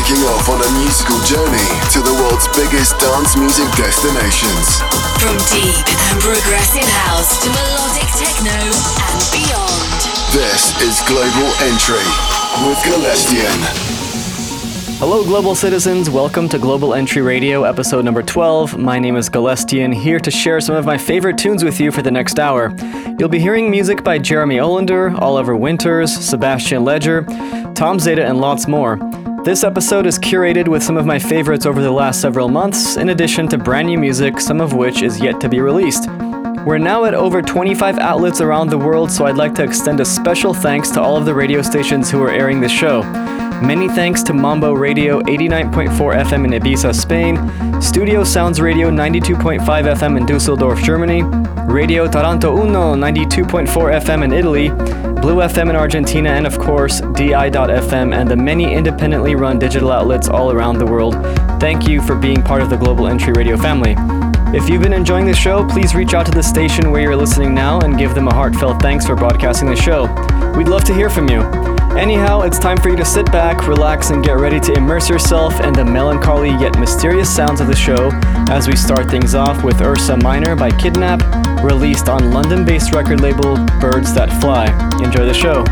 Taking off on a musical journey to the world's biggest dance music destinations. From deep and progressive house to melodic techno and beyond. This is Global Entry with Galestian. Hello, global citizens. Welcome to Global Entry Radio, episode number 12. My name is Galestian, here to share some of my favorite tunes with you for the next hour. You'll be hearing music by Jeremy Olander, Oliver Winters, Sebastien Leger, Tom Zeta, and lots more. This episode is curated with some of my favorites over the last several months, in addition to brand new music, some of which is yet to be released. We're now at over 25 outlets around the world, so I'd like to extend a special thanks to all of the radio stations who are airing the show. Many thanks to Mambo Radio 89.4 FM in Ibiza, Spain, Studio Sounds Radio 92.5 FM in Dusseldorf, Germany, Radio Taranto Uno 92.4 FM in Italy, Blue FM in Argentina, and of course, DI.FM and the many independently run digital outlets all around the world. Thank you for being part of the Global Entry Radio family. If you've been enjoying the show, please reach out to the station where you're listening now and give them a heartfelt thanks for broadcasting the show. We'd love to hear from you. Anyhow, it's time for you to sit back, relax, and get ready to immerse yourself in the melancholy yet mysterious sounds of the show as we start things off with Ursa Minor by Kidnap, released on London based record label Birds That Fly. Enjoy the show.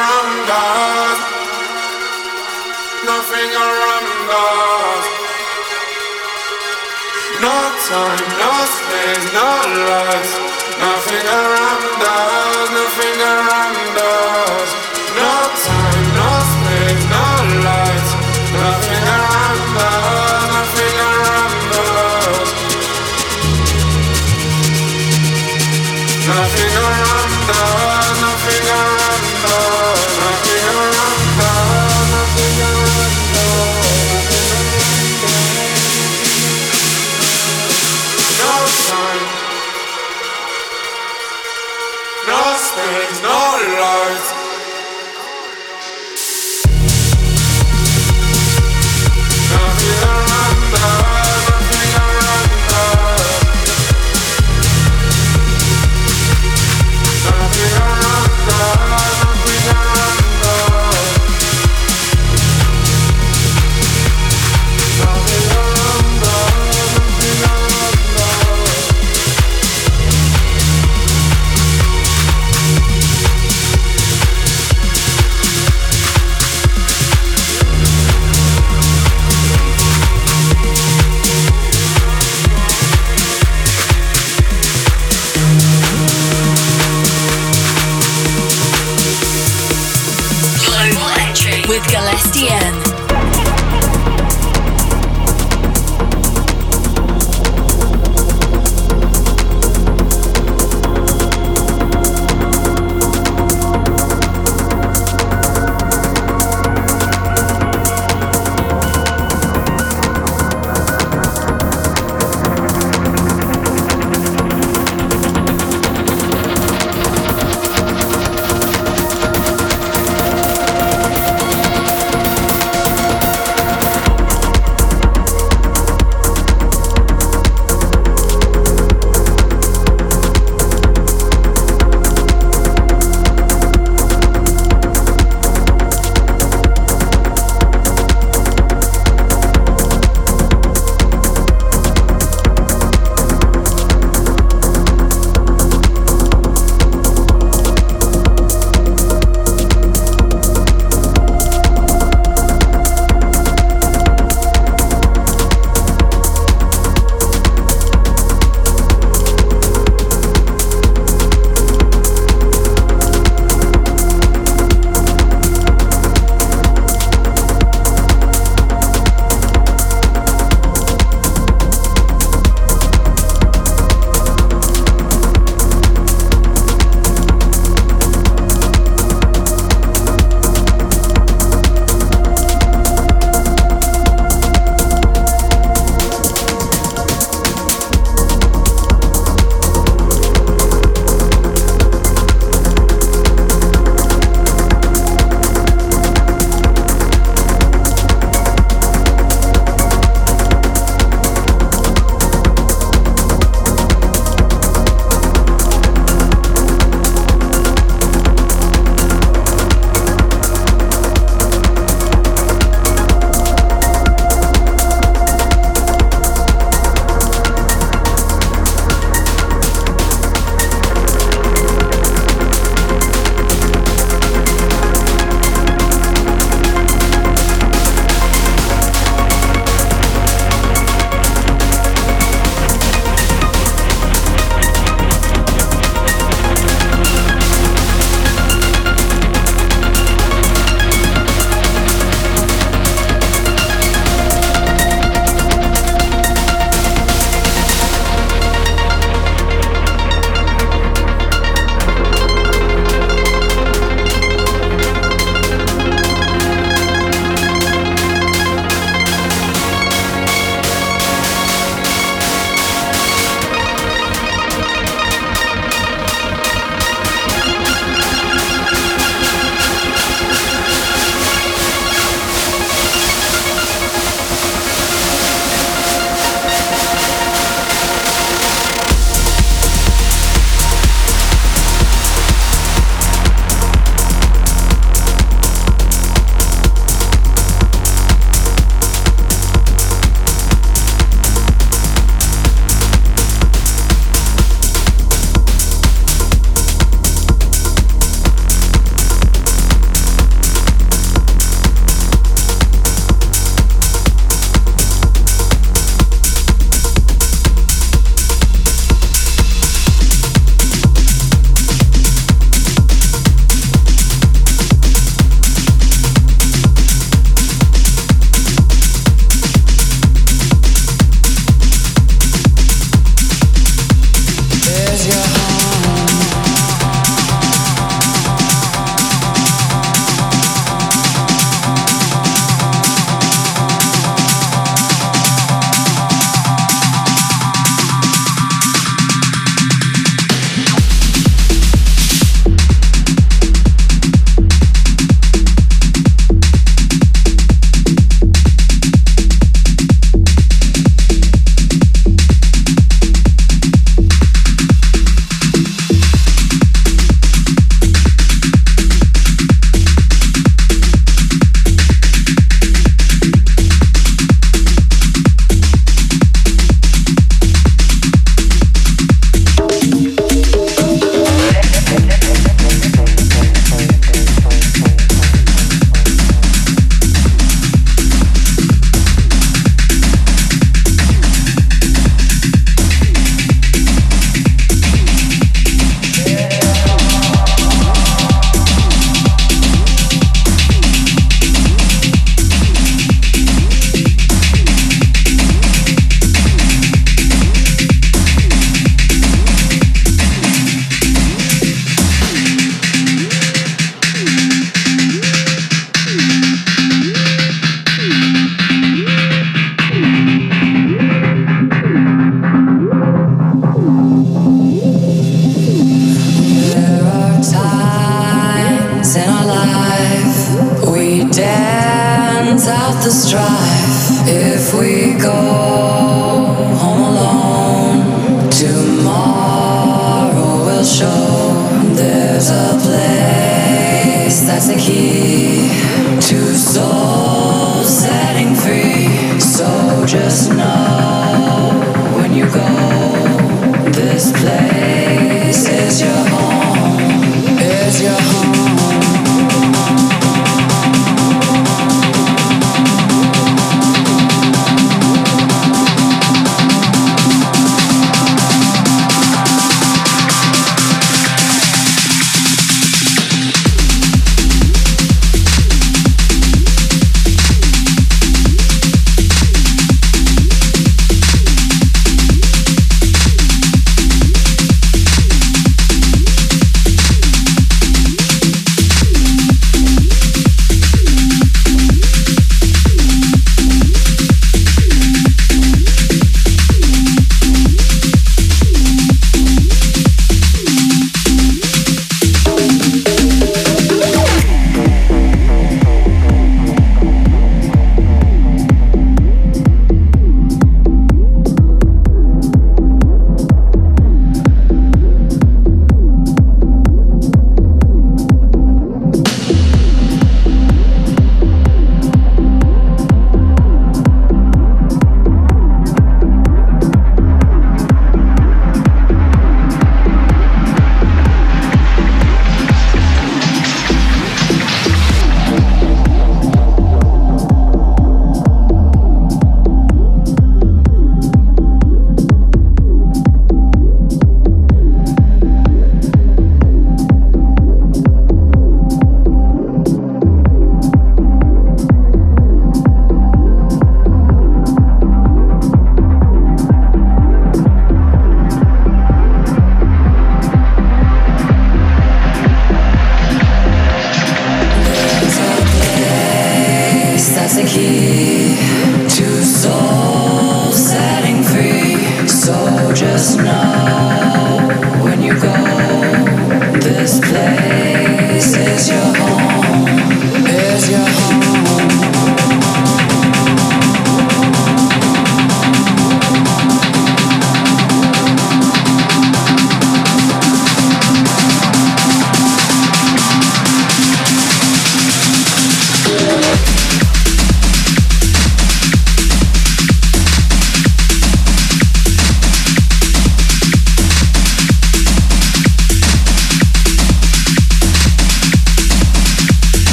around us. Nothing around us. No time, no space, no lies. Nothing around us. Nothing around.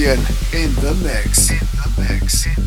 Galestian in the mix. In the mix.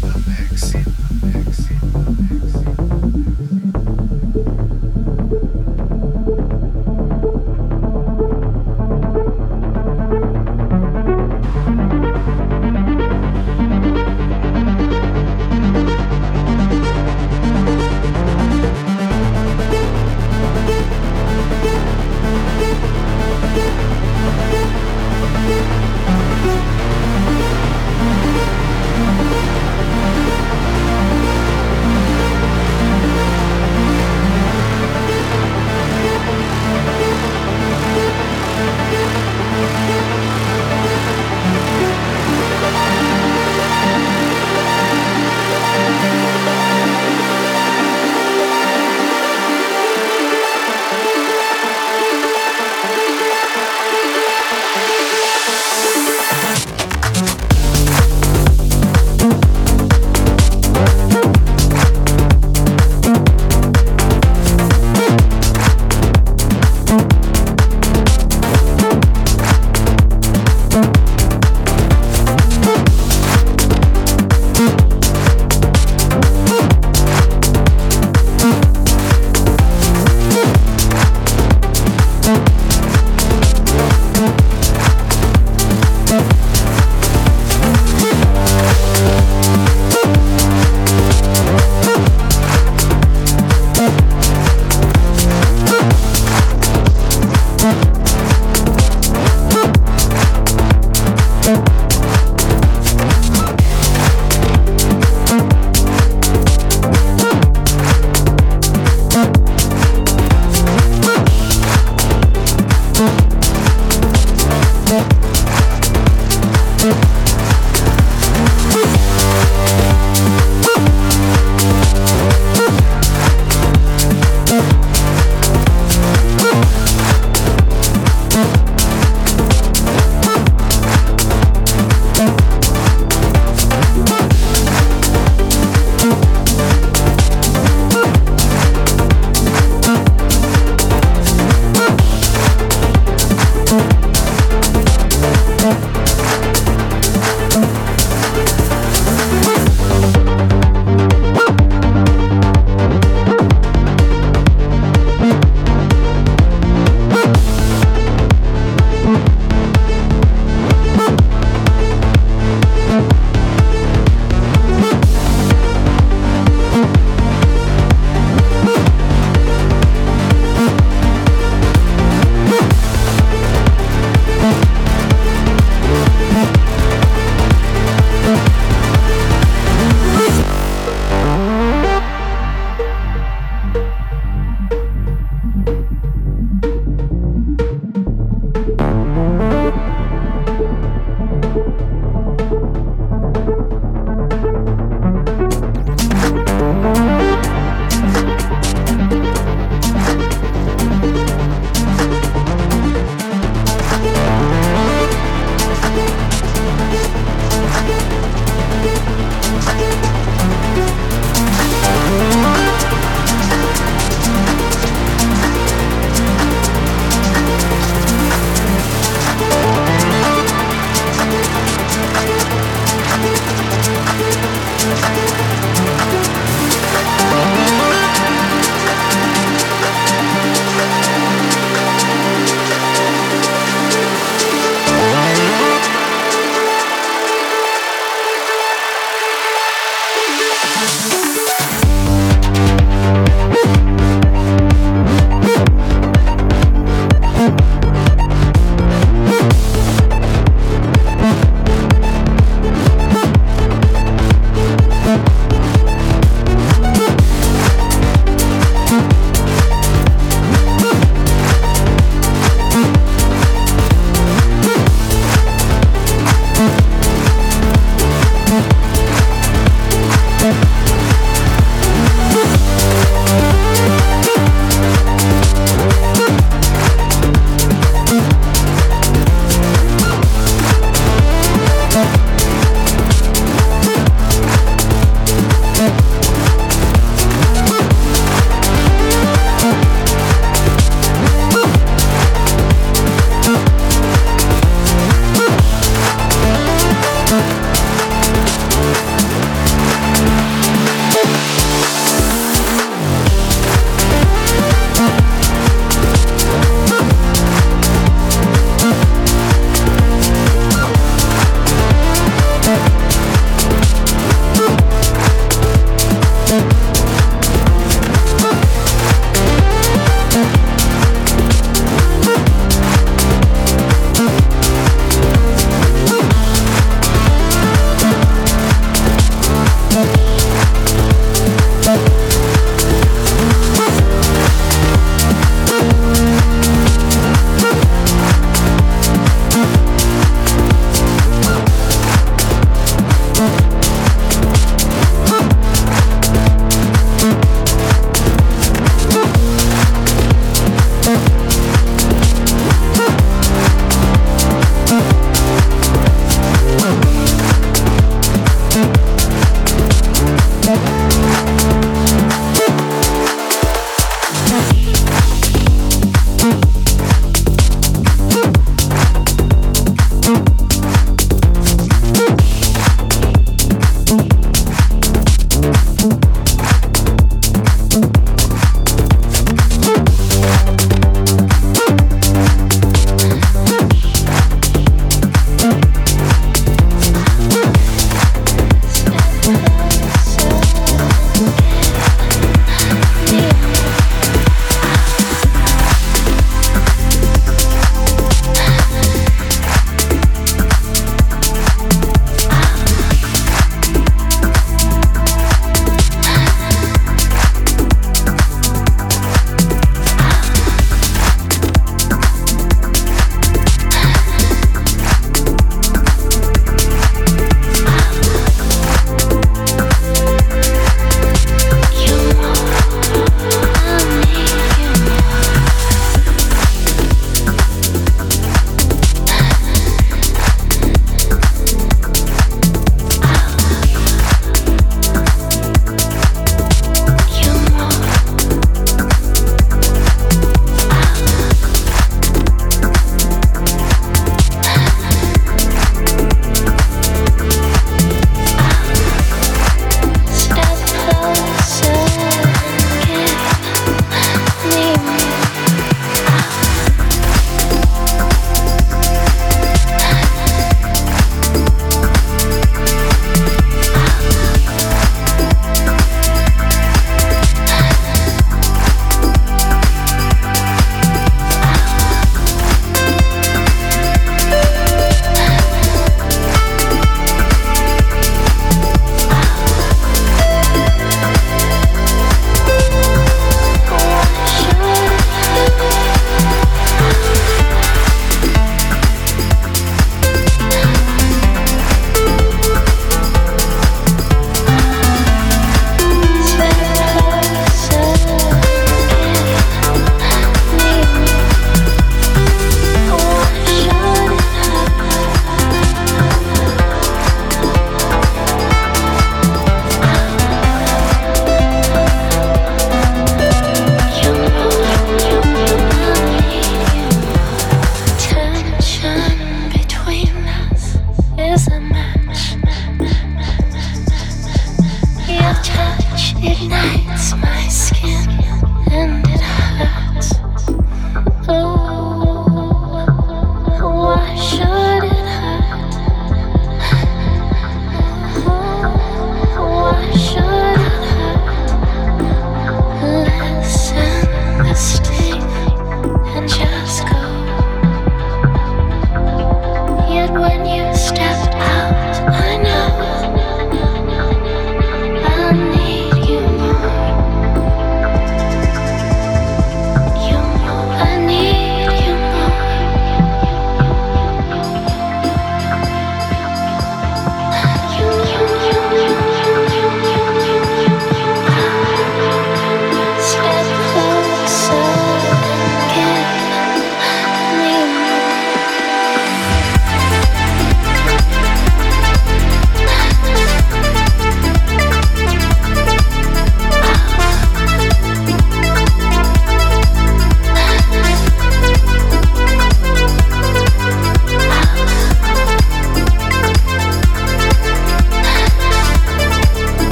你。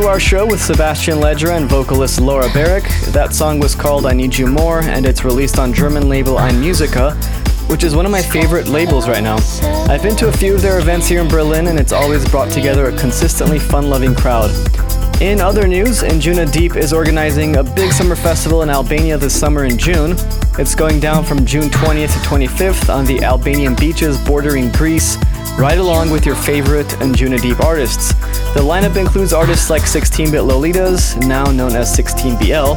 Our show with Sebastien Leger and vocalist Laura Barrick. That song was called I Need You More, and it's released on German label Einmusika, which is one of my favorite labels right now. I've been to a few of their events here in Berlin, and it's always brought together a consistently fun loving crowd. In other news, Anjuna Deep is organizing a big summer festival in Albania this summer in June. It's going down from June 20th to 25th on the Albanian beaches bordering Greece, right along with your favorite Anjuna Deep artists. The lineup includes artists like 16-bit Lolitas, now known as 16BL,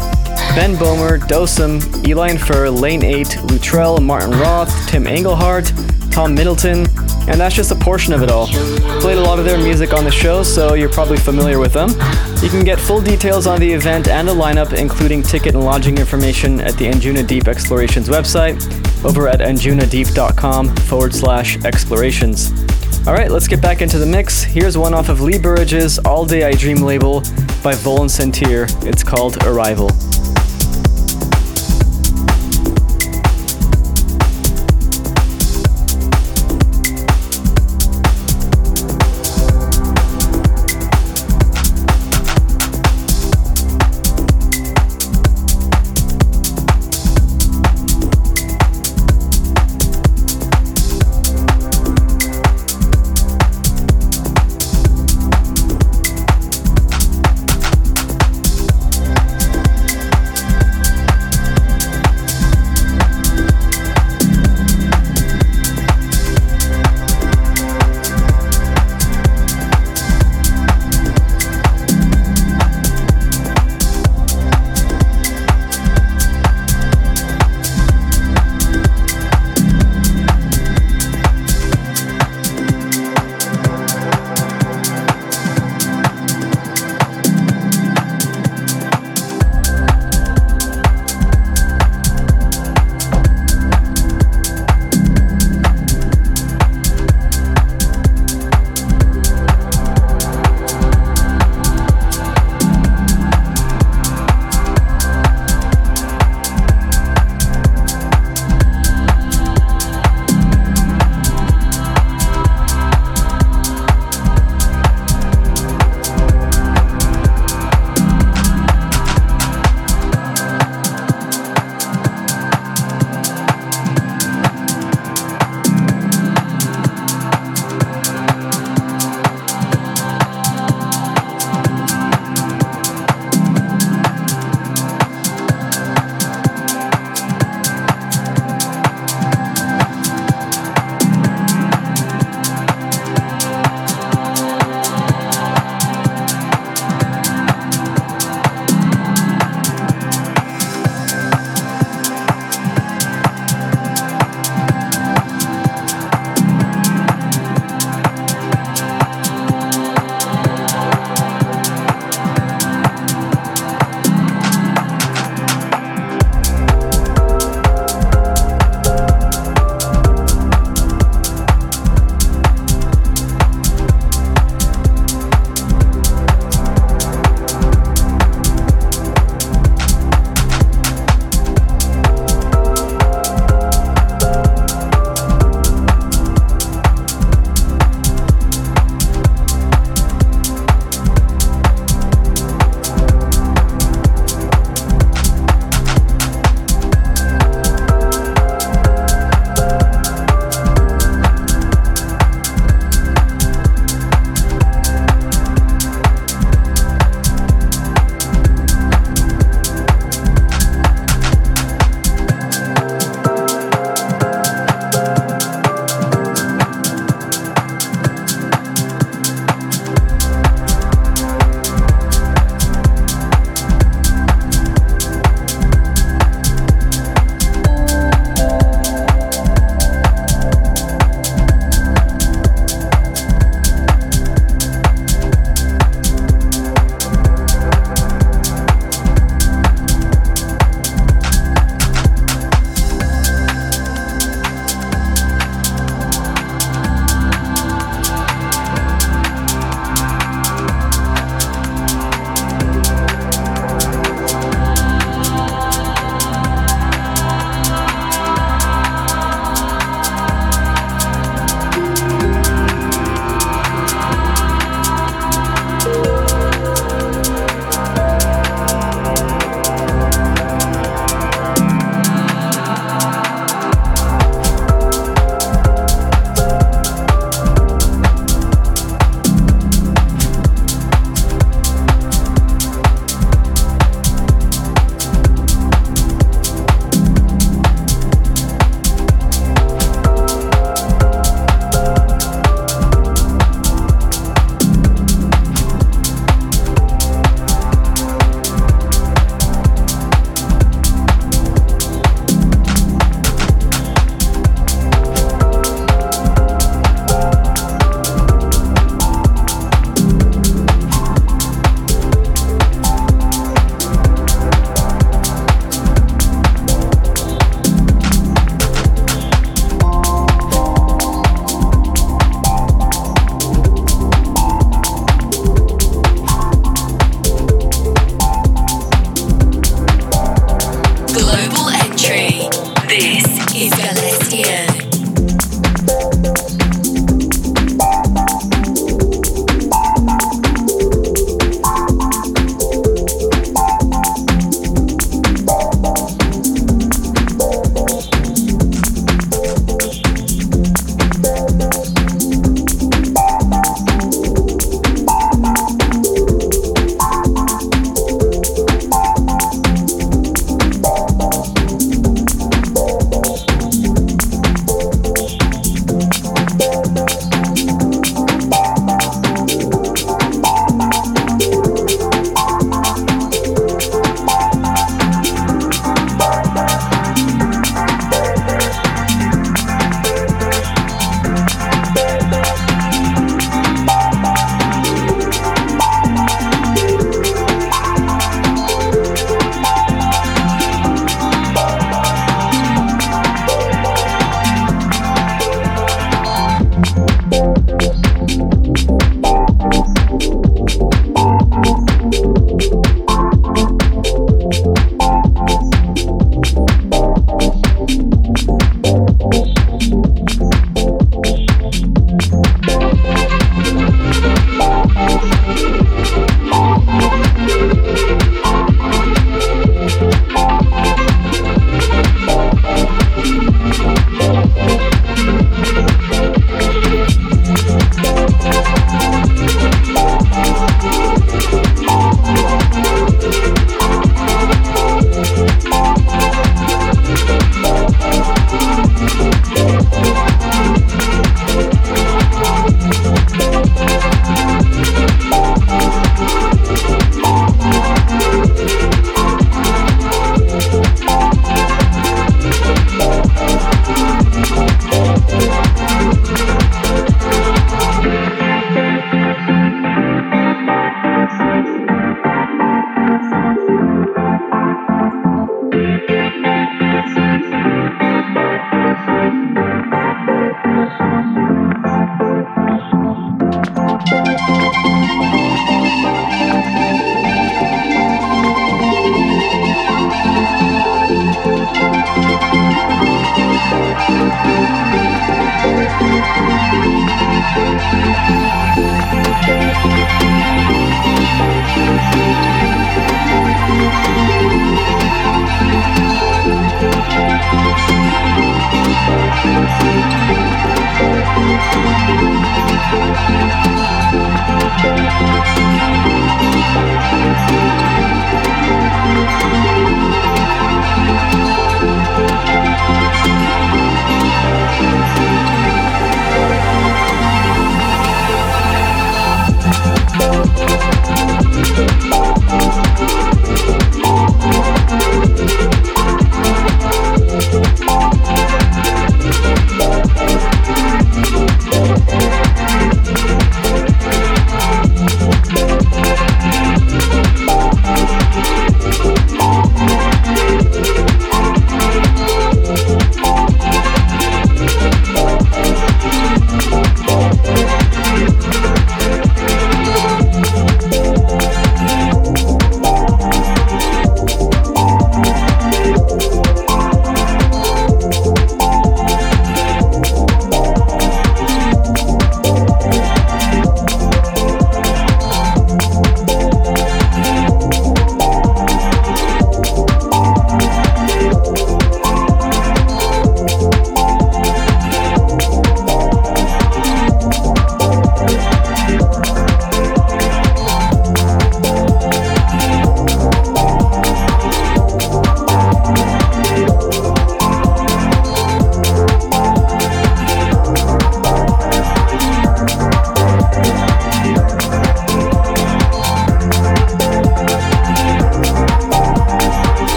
Ben Böhmer, Dosem, Eli Fur, Lane 8, Luttrell, Martin Roth, Tim Engelhardt, Tom Middleton, and that's just a portion of it all. Played a lot of their music on the show, so you're probably familiar with them. You can get full details on the event and the lineup, including ticket and lodging information at the Anjuna Deep Explorations website over at anjunadeep.com forward slash explorations. All right, let's get back into the mix. Here's one off of Lee Burridge's All Day I Dream label by Volen Sentir. It's called Arrival.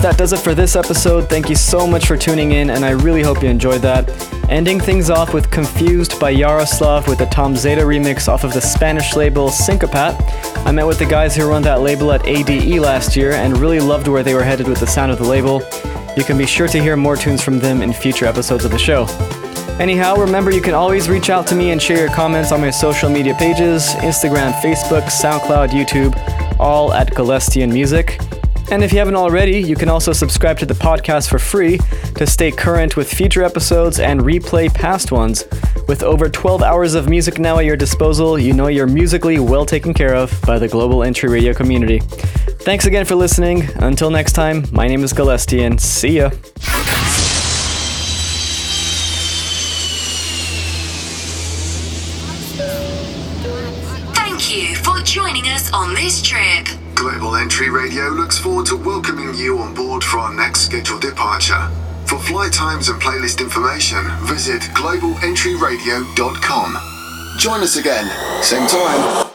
That does it for this episode. Thank you so much for tuning in, and I really hope you enjoyed that. Ending things off with Confused by Yarosslav with a Tom Zeta remix off of the Spanish label Sincopat. I met with the guys who run that label at ADE last year and really loved where they were headed with the sound of the label. You can be sure to hear more tunes from them in future episodes of the show. Anyhow, remember you can always reach out to me and share your comments on my social media pages Instagram, Facebook, SoundCloud, YouTube, all at Galestian Music. And if you haven't already, you can also subscribe to the podcast for free to stay current with future episodes and replay past ones. With over 12 hours of music now at your disposal, you know you're musically well taken care of by the Global Entry Radio community. Thanks again for listening. Until next time, my name is Galestian. See ya. globalentryradio.com. Join us again, same time.